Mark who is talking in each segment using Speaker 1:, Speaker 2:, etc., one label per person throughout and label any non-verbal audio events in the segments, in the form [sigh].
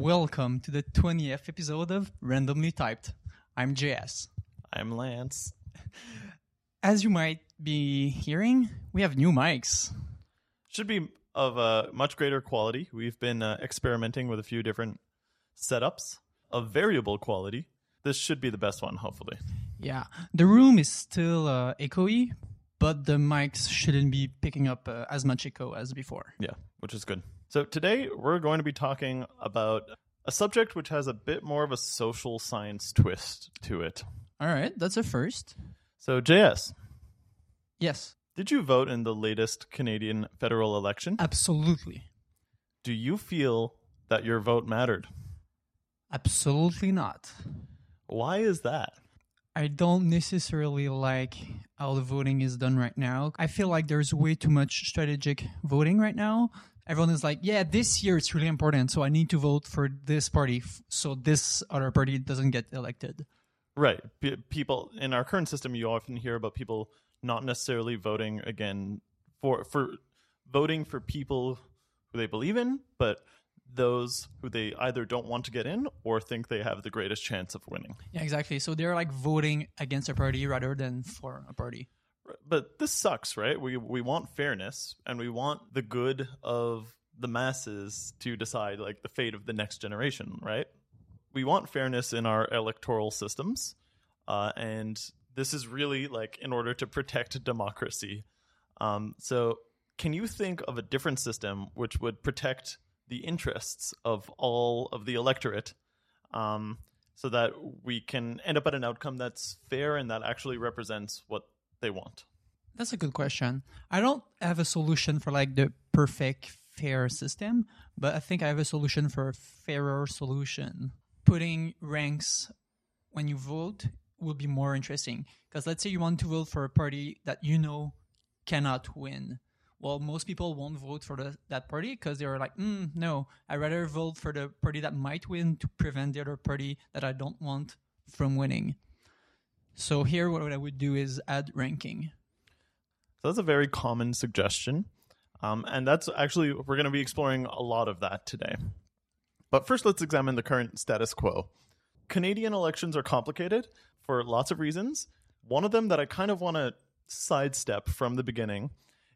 Speaker 1: welcome to the 20th episode of Randomly Typed. I'm JS.
Speaker 2: I'm Lance.
Speaker 1: As you might be hearing, we have new mics.
Speaker 2: Should be of a much greater quality. We've been uh, experimenting with a few different setups of variable quality. This should be the best one, hopefully.
Speaker 1: Yeah, the room is still uh, echoey, but the mics shouldn't be picking up uh, as much echo as before.
Speaker 2: Yeah, which is good. So today we're going to be talking about a subject which has a bit more of a social science twist to it.
Speaker 1: All right, that's a first.
Speaker 2: So, JS,
Speaker 1: Yes,
Speaker 2: did you vote in the latest Canadian federal election?
Speaker 1: absolutely.
Speaker 2: Do you feel that your vote mattered?
Speaker 1: Absolutely not.
Speaker 2: Why is that?
Speaker 1: I don't necessarily like how the voting is done right now. I feel like there's way too much strategic voting right now. Everyone is like, yeah, this year it's really important, so I need to vote for this party f- so this other party doesn't get elected.
Speaker 2: Right. P- people in our current system, you often hear about people not necessarily voting again for for voting for people who they believe in, but those who they either don't want to get in or think they have the greatest chance of winning.
Speaker 1: Yeah, exactly. So they're like voting against a party rather than for a party.
Speaker 2: But this sucks, right? We we want fairness and we want the good of the masses to decide like the fate of the next generation, right? We want fairness in our electoral systems, uh, and this is really like in order to protect democracy. Um, so, can you think of a different system which would protect the interests of all of the electorate, um, so that we can end up at an outcome that's fair and that actually represents what they want?
Speaker 1: That's a good question. I don't have a solution for like the perfect fair system, but I think I have a solution for a fairer solution. Putting ranks when you vote will be more interesting because let's say you want to vote for a party that you know cannot win. Well, most people won't vote for the, that party because they're like, mm, no, I'd rather vote for the party that might win to prevent the other party that I don't want from winning. So here, what I would do is add ranking.
Speaker 2: So that's a very common suggestion. Um, and that's actually, we're going to be exploring a lot of that today. But first, let's examine the current status quo. Canadian elections are complicated for lots of reasons. One of them that I kind of want to sidestep from the beginning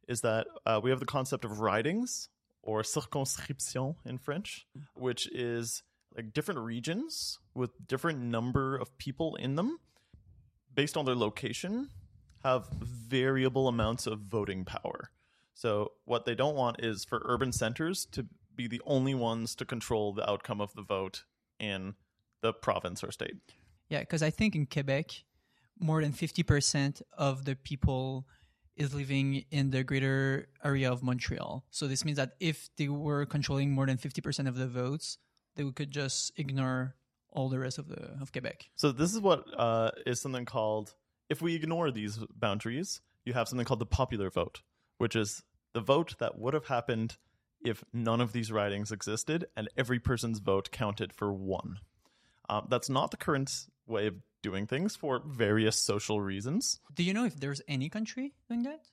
Speaker 2: is that uh, we have the concept of ridings or circonscription in French, which is like different regions with different number of people in them based on their location have variable amounts of voting power. So what they don't want is for urban centers to be the only ones to control the outcome of the vote in the province or state.
Speaker 1: Yeah, because I think in Quebec, more than 50% of the people is living in the greater area of Montreal. So this means that if they were controlling more than 50% of the votes, they could just ignore all the rest of the of Quebec.
Speaker 2: So this is what uh, is something called if we ignore these boundaries, you have something called the popular vote, which is the vote that would have happened if none of these ridings existed and every person's vote counted for one. Um, that's not the current way of doing things for various social reasons.
Speaker 1: Do you know if there's any country doing that?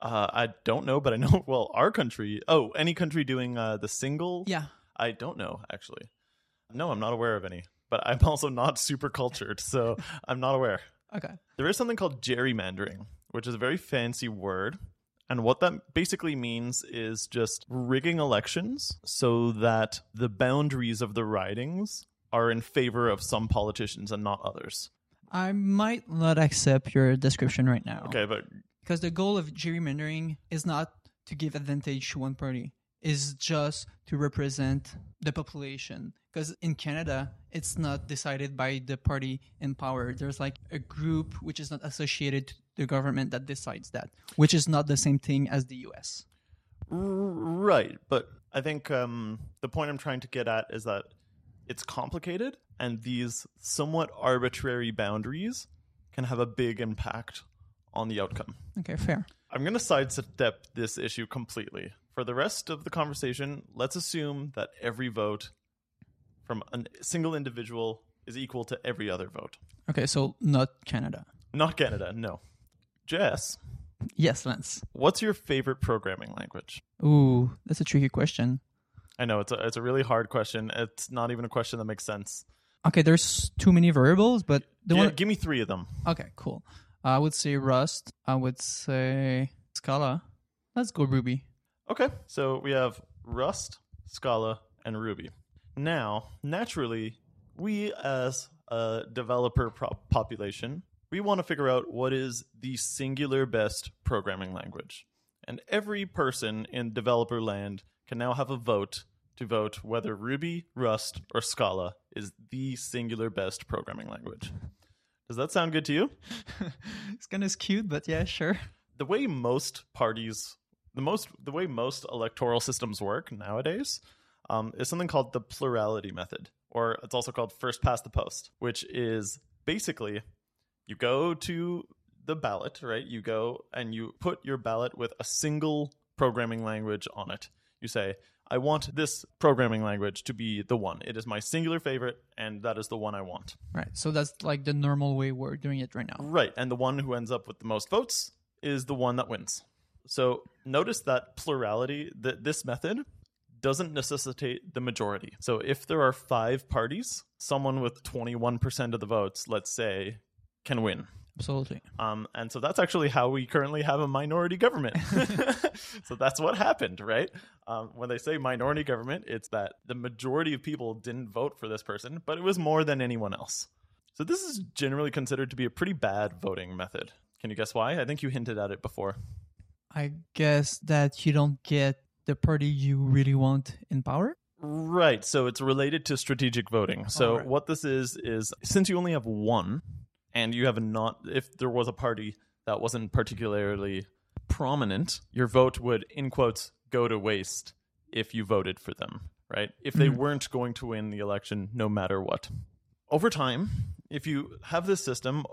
Speaker 2: Uh, I don't know, but I know, [laughs] well, our country, oh, any country doing uh, the single?
Speaker 1: Yeah.
Speaker 2: I don't know, actually. No, I'm not aware of any, but I'm [laughs] also not super cultured, so I'm not aware.
Speaker 1: Okay.
Speaker 2: There is something called gerrymandering, which is a very fancy word. And what that basically means is just rigging elections so that the boundaries of the ridings are in favor of some politicians and not others.
Speaker 1: I might not accept your description right now.
Speaker 2: Okay, but
Speaker 1: Because the goal of gerrymandering is not to give advantage to one party, is just to represent the population. Because in Canada, it's not decided by the party in power. There's like a group which is not associated to the government that decides that, which is not the same thing as the US.
Speaker 2: Right, but I think um, the point I'm trying to get at is that it's complicated, and these somewhat arbitrary boundaries can have a big impact on the outcome.
Speaker 1: Okay, fair.
Speaker 2: I'm going to sidestep this issue completely. For the rest of the conversation, let's assume that every vote from a single individual is equal to every other vote.
Speaker 1: Okay, so not Canada.
Speaker 2: Not Canada, no. Jess,
Speaker 1: Yes, Lance.
Speaker 2: what's your favorite programming language?
Speaker 1: Ooh, that's a tricky question.
Speaker 2: I know it's a it's a really hard question. It's not even a question that makes sense.
Speaker 1: Okay, there's too many variables, but the
Speaker 2: Yeah,
Speaker 1: one.
Speaker 2: give me three of them.
Speaker 1: Okay, cool. I would say Rust. I would say Scala. Let's go Ruby.
Speaker 2: Okay, so we have Rust, Scala, and Ruby. Now, naturally, we as a developer population, we want to figure out what is the singular best programming language. And every person in developer land can now have a vote to vote whether Ruby, Rust, or Scala is the singular best programming language. Does that sound good to you? [laughs]
Speaker 1: it's kind of skewed, but yeah, sure.
Speaker 2: the way most parties the most the way most electoral systems work nowadays um, is something called the plurality method or it's also called first past the post which is basically you go to the ballot right you go and you put your ballot with a single programming language on it you say i want this programming language to be the one it is my singular favorite and that is the one i want
Speaker 1: Right. So that's like the normal way we're doing it right now.
Speaker 2: Right, and the one who ends up with the most votes is the one that wins. So notice that plurality, that this method doesn't necessitate the majority. So if there are five parties, someone with 21% of the votes, let's say, can win.
Speaker 1: Absolutely.
Speaker 2: Um, and so that's actually how we currently have a minority government. [laughs] [laughs] so that's what happened, right? Um, when they say minority government, it's that the majority of people didn't vote for this person, but it was more than anyone else. So this is generally considered to be a pretty bad voting method. Can you guess why? I think you hinted at it before.
Speaker 1: I guess that you don't get the party you really want in power.
Speaker 2: Right. So it's related to strategic voting. So
Speaker 1: Alright.
Speaker 2: what this is is since you only have one and you have a not if there was a party that wasn't particularly prominent, your vote would in quotes go to waste if you voted for them, right? If they
Speaker 1: Mhm.
Speaker 2: weren't going to win the election no matter what. Over time, if you have this system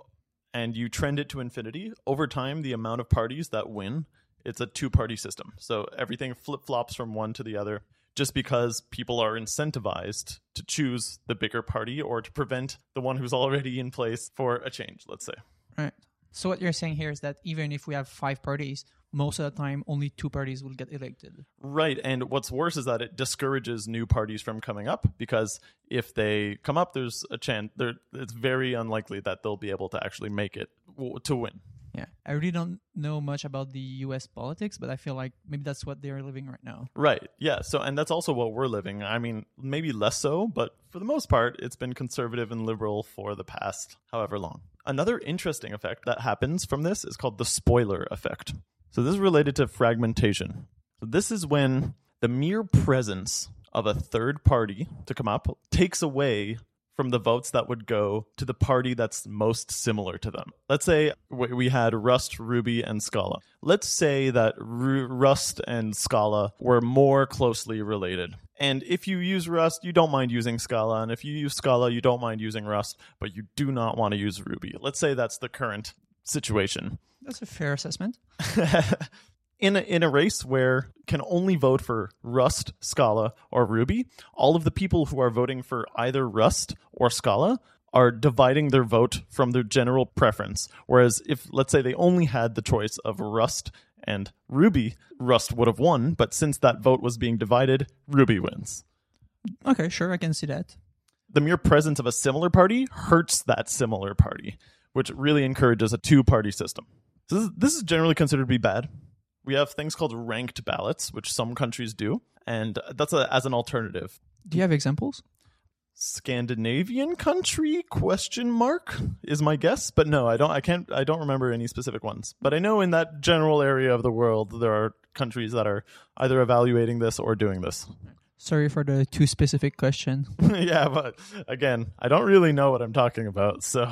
Speaker 2: and you trend it to infinity, over time the amount of parties that win, it's a two-party system. So everything flip-flops from one to the other just because people are incentivized to choose the bigger party or to prevent the one who's already in place for a change, let's say.
Speaker 1: Right. So what you're saying here is that even if we have five parties, most of the time only two parties will get elected.
Speaker 2: Right, and what's worse is that it discourages new parties from coming up because if they come up, there's a chance. There, it's very unlikely that they'll be able to actually make it w- to win.
Speaker 1: Yeah. I really don't know much about the US politics, but I feel like maybe that's what they're living right now.
Speaker 2: Right. Yeah. So, and that's also what we're living. I mean, maybe less so, but for the most part, it's been conservative and liberal for the past however long. Another interesting effect that happens from this is called the spoiler effect. So, this is related to fragmentation. So, this is when the mere presence of a third party to come up takes away from the votes that would go to the party that's most similar to them. Let's say we had Rust, Ruby, and Scala. Let's say that Ru- Rust and Scala were more closely related. And if you use Rust, you don't mind using Scala. And if you use Scala, you don't mind using Rust, but you do not want to use Ruby. Let's say that's the current situation
Speaker 1: That's a fair assessment. [laughs]
Speaker 2: in a, in a race where can only vote for Rust, Scala, or Ruby, all of the people who are voting for either Rust or Scala are dividing their vote from their general preference. Whereas if let's say they only had the choice of Rust and Ruby, Rust would have won, but since that vote was being divided, Ruby wins.
Speaker 1: Okay, sure, I can see that.
Speaker 2: The mere presence of a similar party hurts that similar party, which really encourages a two-party system. So this is, this is generally considered to be bad. We have things called ranked ballots, which some countries do, and that's a, as an alternative.
Speaker 1: Do you have examples?
Speaker 2: Scandinavian country question mark is my guess, but no, I don't. I can't. I don't remember any specific ones. But I know in that general area of the world, there are countries that are either evaluating this or doing this.
Speaker 1: Sorry for the too specific question. [laughs]
Speaker 2: yeah, but again, I don't really know what I'm talking about. So,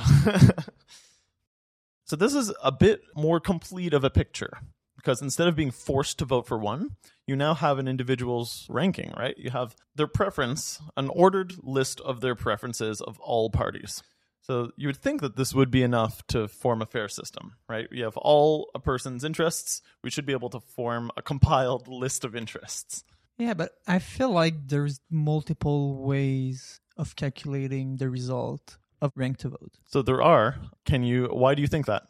Speaker 2: [laughs] so this is a bit more complete of a picture because instead of being forced to vote for one, you now have an individual's ranking, right? You have their preference, an ordered list of their preferences of all parties. So you would think that this would be enough to form a fair system, right? We have all a person's interests. We should be able to form a compiled list of interests.
Speaker 1: Yeah, but I feel like there's multiple ways of calculating the result of rank to vote.
Speaker 2: So there are. Can you? Why do you think that?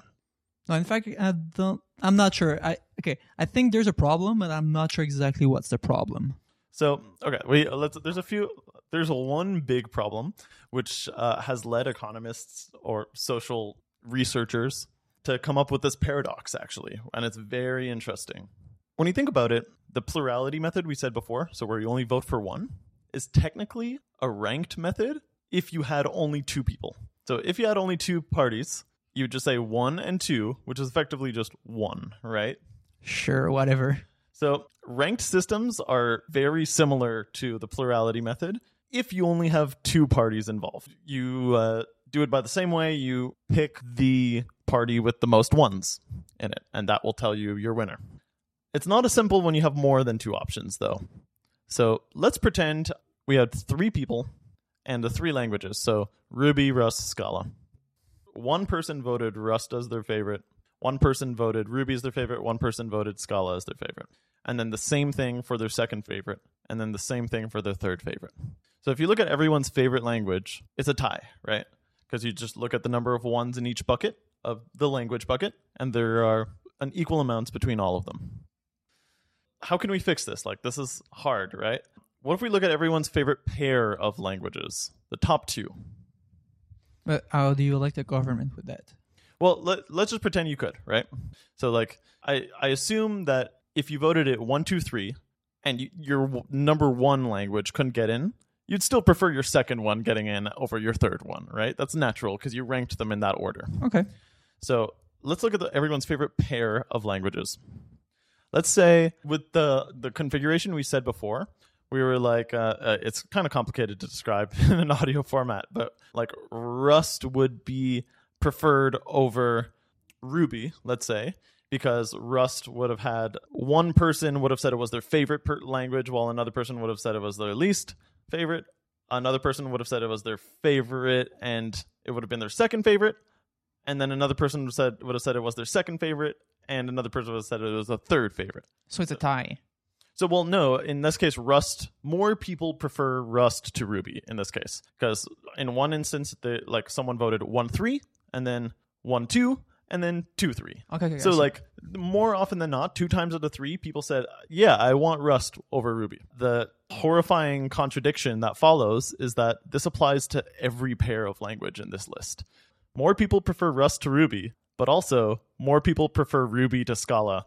Speaker 1: No, in fact, I don't. I'm not sure. I okay. I think there's a problem, but I'm not sure exactly what's the problem.
Speaker 2: So okay, we let's. There's a few. There's one big problem which uh, has led economists or social researchers to come up with this paradox actually, and it's very interesting. When you think about it, the plurality method we said before, so where you only vote for one, is technically a ranked method if you had only two people. So if you had only two parties, you would just say one and two, which is effectively just one, right?
Speaker 1: Sure, whatever.
Speaker 2: So ranked systems are very similar to the plurality method if you only have two parties involved. You uh, do it by the same way. You pick the party with the most ones in it, and that will tell you your winner. It's not as simple when you have more than two options, though. So let's pretend we had three people and the three languages. So Ruby, Rust, Scala. One person voted Rust as their favorite. One person voted Ruby as their favorite. One person voted Scala as their favorite. And then the same thing for their second favorite. And then the same thing for their third favorite. So if you look at everyone's favorite language, it's a tie, right? Because you just look at the number of ones in each bucket of the language bucket, and there are an equal amounts between all of them. How can we fix this? Like, this is hard, right? What if we look at everyone's favorite pair of languages, the top two?
Speaker 1: But how do you elect a government with that?
Speaker 2: Well, let, let's just pretend you could, right? So, like, I, I assume that if you voted it one, two, three, and you, your number one language couldn't get in, you'd still prefer your second one getting in over your third one, right? That's natural because you ranked them in that order.
Speaker 1: Okay.
Speaker 2: So let's look at the, everyone's favorite pair of languages. Let's say with the the configuration we said before, we were like, uh, uh, it's kind of complicated to describe [laughs] in an audio format, but like Rust would be preferred over Ruby, let's say, because Rust would have had one person would have said it was their favorite per- language, while another person would have said it was their least favorite. Another person would have said it was their favorite, and it would have been their second favorite. And then another person would have said would have said it was their second favorite, and another person would have said it was a third favorite.
Speaker 1: So it's a tie.
Speaker 2: So, well, no, in this case, Rust, more people prefer Rust to Ruby in this case. Because in one instance, the, like someone voted 1 3, and then 1 2, and then 2 3.
Speaker 1: Okay. okay
Speaker 2: So,
Speaker 1: see.
Speaker 2: like, more often than not, two times out of three, people said, Yeah, I want Rust over Ruby. The horrifying contradiction that follows is that this applies to every pair of language in this list. More people prefer Rust to Ruby, but also more people prefer Ruby to Scala,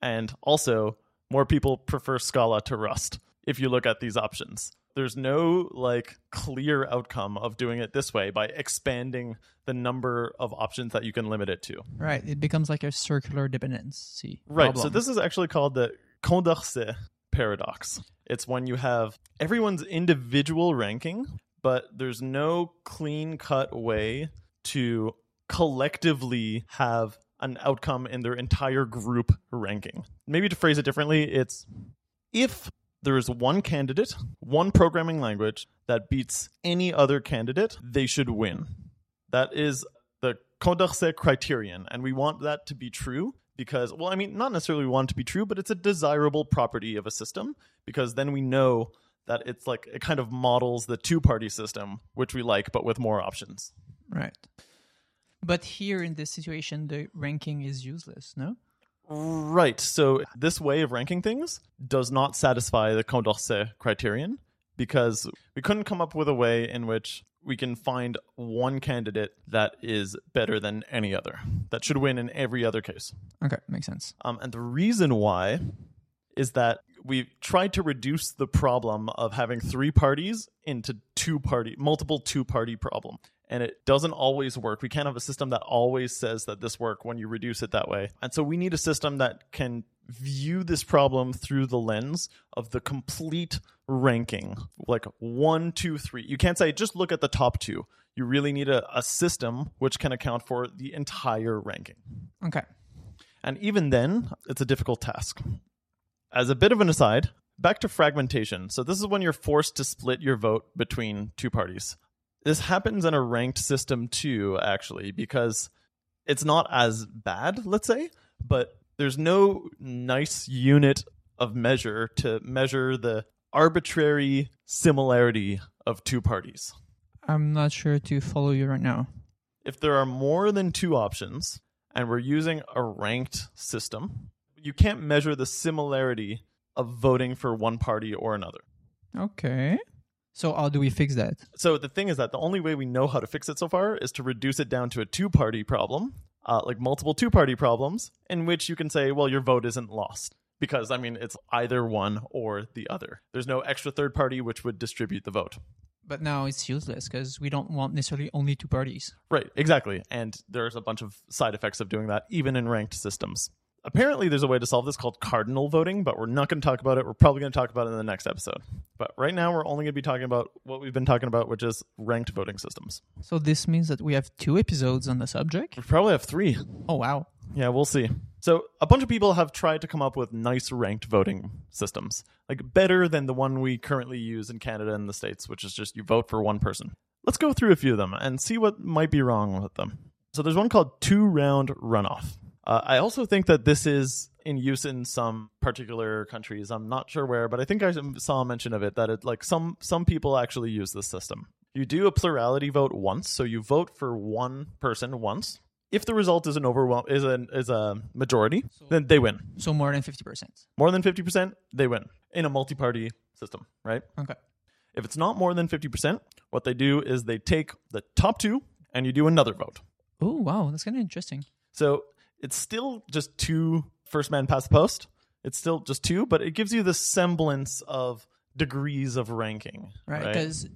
Speaker 2: and also more people prefer Scala to Rust if you look at these options. There's no like clear outcome of doing it this way by expanding the number of options that you can limit it to.
Speaker 1: right, it becomes like a circular dependency.
Speaker 2: Right. So this is actually called the Condorcet paradox. It's when you have everyone's individual ranking, but there's no clean cut way to collectively have an outcome in their entire group ranking. Maybe to phrase it differently, it's if there is one candidate, one programming language that beats any other candidate, they should win. That is the Condorcet criterion, and we want that to be true because, well, I mean, not necessarily we want it to be true, but it's a desirable property of a system because then we know that it's like it kind of models the two-party system, which we like, but with more options.
Speaker 1: right. But here in this situation, the ranking is useless. No.
Speaker 2: Right. So this way of ranking things does not satisfy the Condorcet criterion because we couldn't come up with a way in which we can find one candidate that is better than any other that should win in every other case.
Speaker 1: Okay, makes sense.
Speaker 2: Um, and the reason why is that we tried to reduce the problem of having three parties into two party, multiple two party problem. And it doesn't always work. We can't have a system that always says that this work when you reduce it that way. And so we need a system that can view this problem through the lens of the complete ranking, like one, two, three. You can't say just look at the top two. You really need a, a system which can account for the entire ranking.
Speaker 1: Okay.
Speaker 2: And even then, it's a difficult task. As a bit of an aside, back to fragmentation. So, this is when you're forced to split your vote between two parties. This happens in a ranked system too, actually, because it's not as bad, let's say, but there's no nice unit of measure to measure the arbitrary similarity of two parties.
Speaker 1: I'm not sure to follow you right now.
Speaker 2: if there are more than two options and we're using a ranked system, you can't measure the similarity of voting for one party or another.
Speaker 1: Okay. So how do we fix that?
Speaker 2: So the thing is that the only way we know how to fix it so far is to reduce it down to a two party problem, uh, like multiple two party problems, in which you can say, well, your vote isn't lost. Because, I mean, it's either one or the other. There's no extra third party which would distribute the vote.
Speaker 1: But now it's useless because we don't want necessarily only two parties.
Speaker 2: Right, exactly. And there's a bunch of side effects of doing that, even in ranked systems. Apparently, there's a way to solve this called cardinal voting, but we're not going to talk about it. We're probably going to talk about it in the next episode. But right now, we're only going to be talking about what we've been talking about, which is ranked voting systems.
Speaker 1: So this means that we have two episodes on the subject.
Speaker 2: We probably have three.
Speaker 1: Oh wow.
Speaker 2: Yeah, we'll see. So, a bunch of people have tried to come up with nice ranked voting systems, like better than the one we currently use in Canada and the States, which is just you vote for one person. Let's go through a few of them and see what might be wrong with them. So, there's one called two round runoff. Uh, I also think that this is in use in some particular countries. I'm not sure where, but I think I saw a mention of it that it like some some people actually use this system. You do a plurality vote once, so you vote for one person once. If the result is an overwhelm is an is a majority, then they win.
Speaker 1: So more than fifty percent.
Speaker 2: More than fifty percent, they win in a multi-party system, right?
Speaker 1: Okay.
Speaker 2: If it's not more than fifty percent, what they do is they take the top two and you do another vote.
Speaker 1: Oh wow, that's kind of interesting.
Speaker 2: So it's still just two first man past the post. It's still just two, but it gives you the semblance of degrees of ranking.
Speaker 1: Right,
Speaker 2: Right.
Speaker 1: because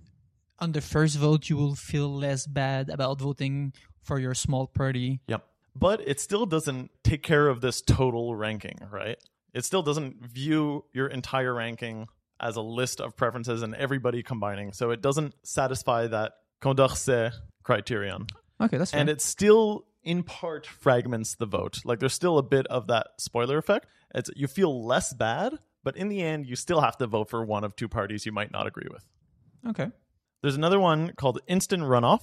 Speaker 1: on the first vote you will feel less bad about voting for your small party.
Speaker 2: Yep. But it still doesn't take care of this total ranking, right? It still doesn't view your entire ranking as a list of preferences and everybody combining. So it doesn't satisfy that Condorcet criterion.
Speaker 1: Okay, that's fair.
Speaker 2: and it still in part fragments the vote like there's still a bit of that spoiler effect it's you feel less bad but in the end you still have to vote for one of two parties you might not agree with
Speaker 1: okay.
Speaker 2: there's another one called instant runoff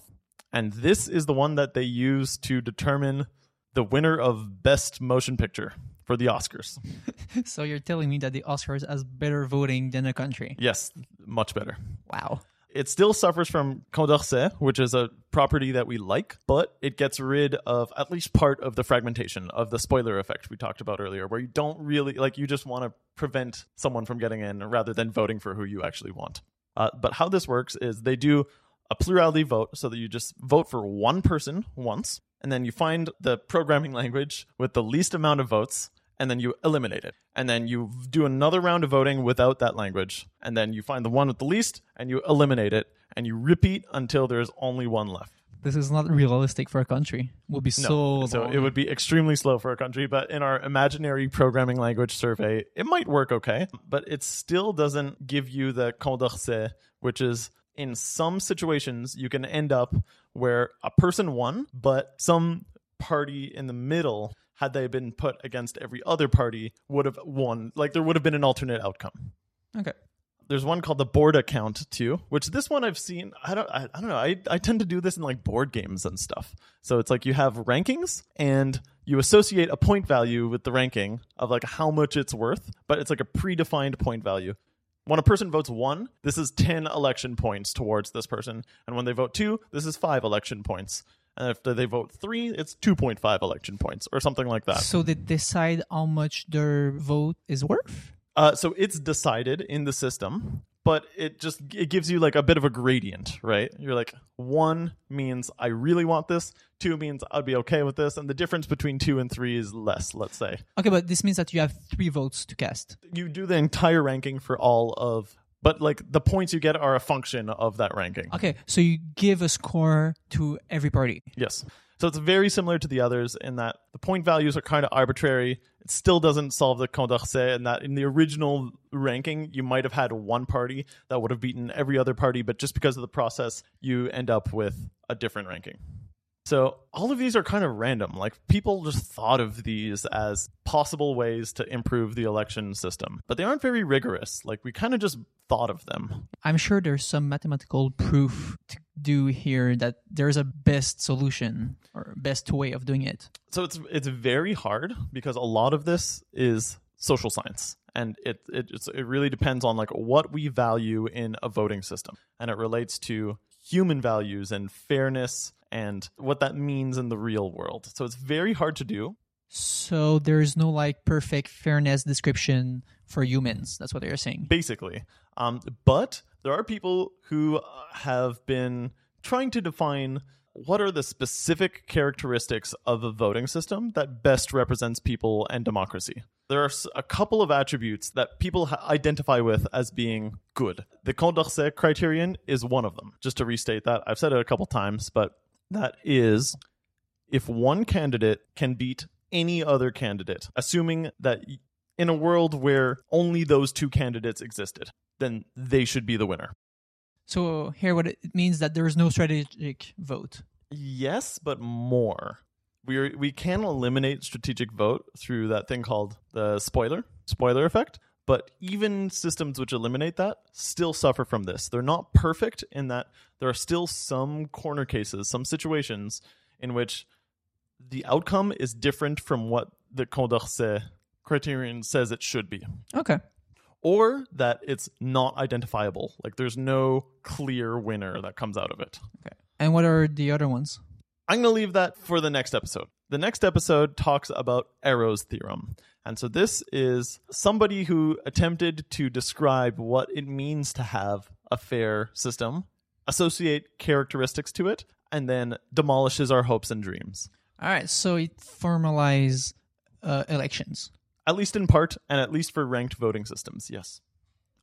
Speaker 2: and this is the one that they use to determine the winner of best motion picture for the oscars [laughs]
Speaker 1: So you're telling me that the Oscars has better voting than a country?
Speaker 2: yes much better
Speaker 1: Wow.
Speaker 2: It still suffers from Condorcet, which is a property that we like, but it gets rid of at least part of the fragmentation of the spoiler effect we talked about earlier, where you don't really like you just want to prevent someone from getting in rather than voting for who you actually want. Uh, but how this works is they do a plurality vote so that you just vote for one person once, and then you find the programming [laughs] language with the least amount of votes, and then you eliminate it. And then you do another round of voting without that language, and then you find the one with the least, and you eliminate it, and you repeat until there's only one left.
Speaker 1: This is not realistic for a country. It will be so
Speaker 2: so
Speaker 1: long.
Speaker 2: it would be extremely slow for a country, but in our imaginary programming language survey, it might work okay, but it still doesn't give you the Condorcet, which is in some situations you can end up where a person won, but some party in the middle had they been put against every other party would have won like there would have been an alternate outcome
Speaker 1: okay.
Speaker 2: there's one called the Borda count too, which this one I've seen. I don't, I, I don't know. I, I tend to do this in like board games and stuff. So it's like you have rankings and you associate a point value with the ranking of like how much it's worth, but it's like a predefined point value. When a person votes one, this is 10 election points towards this person. And when they vote two, this is five election points. And if they vote three, it's 2.5 election points or something like that.
Speaker 1: So they decide how much their vote is worth?
Speaker 2: Uh, so it's decided in the system, but it just it gives you like a bit of a gradient, right? You're like one means I really want this, two means I'd be okay with this, and the difference between two and three is less. Let's say
Speaker 1: Okay, but this means that you have three votes to cast.
Speaker 2: you do the entire ranking for all of, but like the points you get are a function of that ranking.
Speaker 1: Okay, so you give a score to every party.
Speaker 2: Yes. So it's very similar to the others in that the point values are kind of arbitrary. It still doesn't solve the Condorcet, and that in the original ranking, you might have had one party that would have beaten every other party, but just because of the process, you end up with a different ranking. So all of these are kind of random. Like people just thought of these as possible ways to improve the election system, but they aren't very rigorous. Like we kind of just thought of them.
Speaker 1: I'm sure there's some mathematical proof to do here that there's a best solution or best way of doing it.
Speaker 2: so it's it's very hard because a lot of this is social science and it it it really depends on like what we value in a voting system and it relates to human values and fairness and what that means in the real world so it's very hard to do
Speaker 1: So there's no like perfect fairness description for humans. That's what they're saying.
Speaker 2: basically. Um, but there are people who uh, have been trying to define what are the specific characteristics of a voting system that best represents people and democracy. There are a couple of attributes that people identify with as being good. The Condorcet criterion is one of them. Just to restate that, I've said it a couple times, but that is if one candidate can beat any other candidate, assuming that in a world where only those two candidates existed, then they should be the winner.
Speaker 1: So here, what it means that there is no strategic vote.
Speaker 2: Yes, but more. We are, we can eliminate strategic vote through that thing called the spoiler spoiler effect. But even systems which eliminate that still suffer from this. They're not perfect in that there are still some corner cases, some situations in which the outcome is different from what the Condorcet criterion says it should be.
Speaker 1: Okay.
Speaker 2: Or that it's not identifiable. Like there's no clear winner that comes out of it.
Speaker 1: Okay. And what are the other ones?
Speaker 2: I'm going to leave that for the next episode. The next episode talks about Arrow's theorem. And so this is somebody who attempted to describe what it means to have a fair system, associate characteristics to it, and then demolishes our hopes and dreams.
Speaker 1: All right. So it formalizes uh, elections.
Speaker 2: At least in part, and at least for ranked voting systems, yes.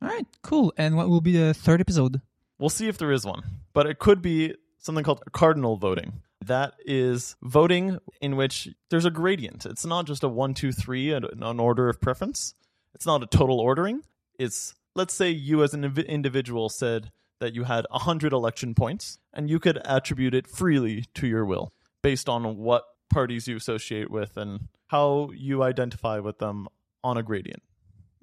Speaker 1: All right. Cool. And what will be the third episode?
Speaker 2: We'll see if there is one. But it could be something called cardinal voting. That is voting in which there's a gradient. It's not just a one, two, three, an, an order of preference. It's not a total ordering. It's, let's say you as an individual said that you had 100 election points, and you could attribute it freely to your will based on what parties you associate with and how you identify with them on a gradient.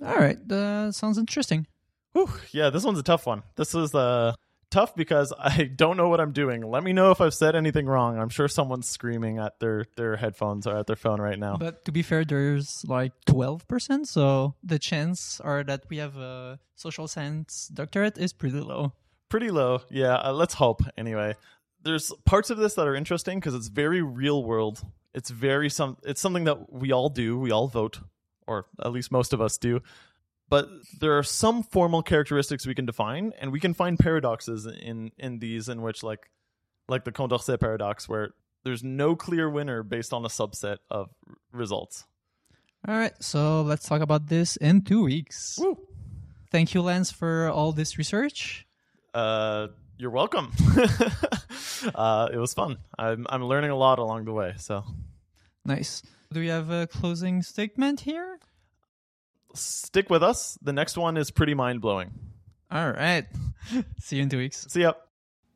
Speaker 1: All right. That sounds interesting.
Speaker 2: Whew, yeah, this one's a tough one. This is uh, tough because [laughs] I don't know what I'm doing. Let me know if I've said anything wrong. I'm sure someone's screaming at their, their headphones or at their phone right now.
Speaker 1: But to be fair, there's like 12%. So the chance are that we have a social science doctorate is pretty low.
Speaker 2: Pretty low. Yeah, uh, let's hope anyway. There's parts of this that are interesting because it's very real world. It's very some it's something that we all do. We all vote or at least most of us do. But there are some formal characteristics we can define and we can find paradoxes in in these in which like like the Condorcet paradox where there's no clear winner based on a subset of results.
Speaker 1: All right. So let's talk about this in two weeks.
Speaker 2: Woo.
Speaker 1: Thank you, Lance, for all this research.
Speaker 2: Uh, you're welcome. [laughs] uh, it was fun. I'm I'm learning a lot along the way. So
Speaker 1: Nice. Do we have a closing statement here?
Speaker 2: stick with us. The next one is pretty mind blowing.
Speaker 1: All right. [laughs] See you in two weeks.
Speaker 2: See ya.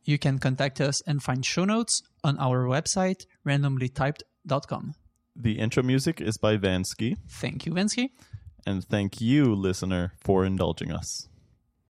Speaker 1: You can contact us and find show notes on our website, randomlytyped.com.
Speaker 2: The intro music is by Vansky,
Speaker 1: Thank you, Vensky.
Speaker 2: and thank you, listener, for indulging us.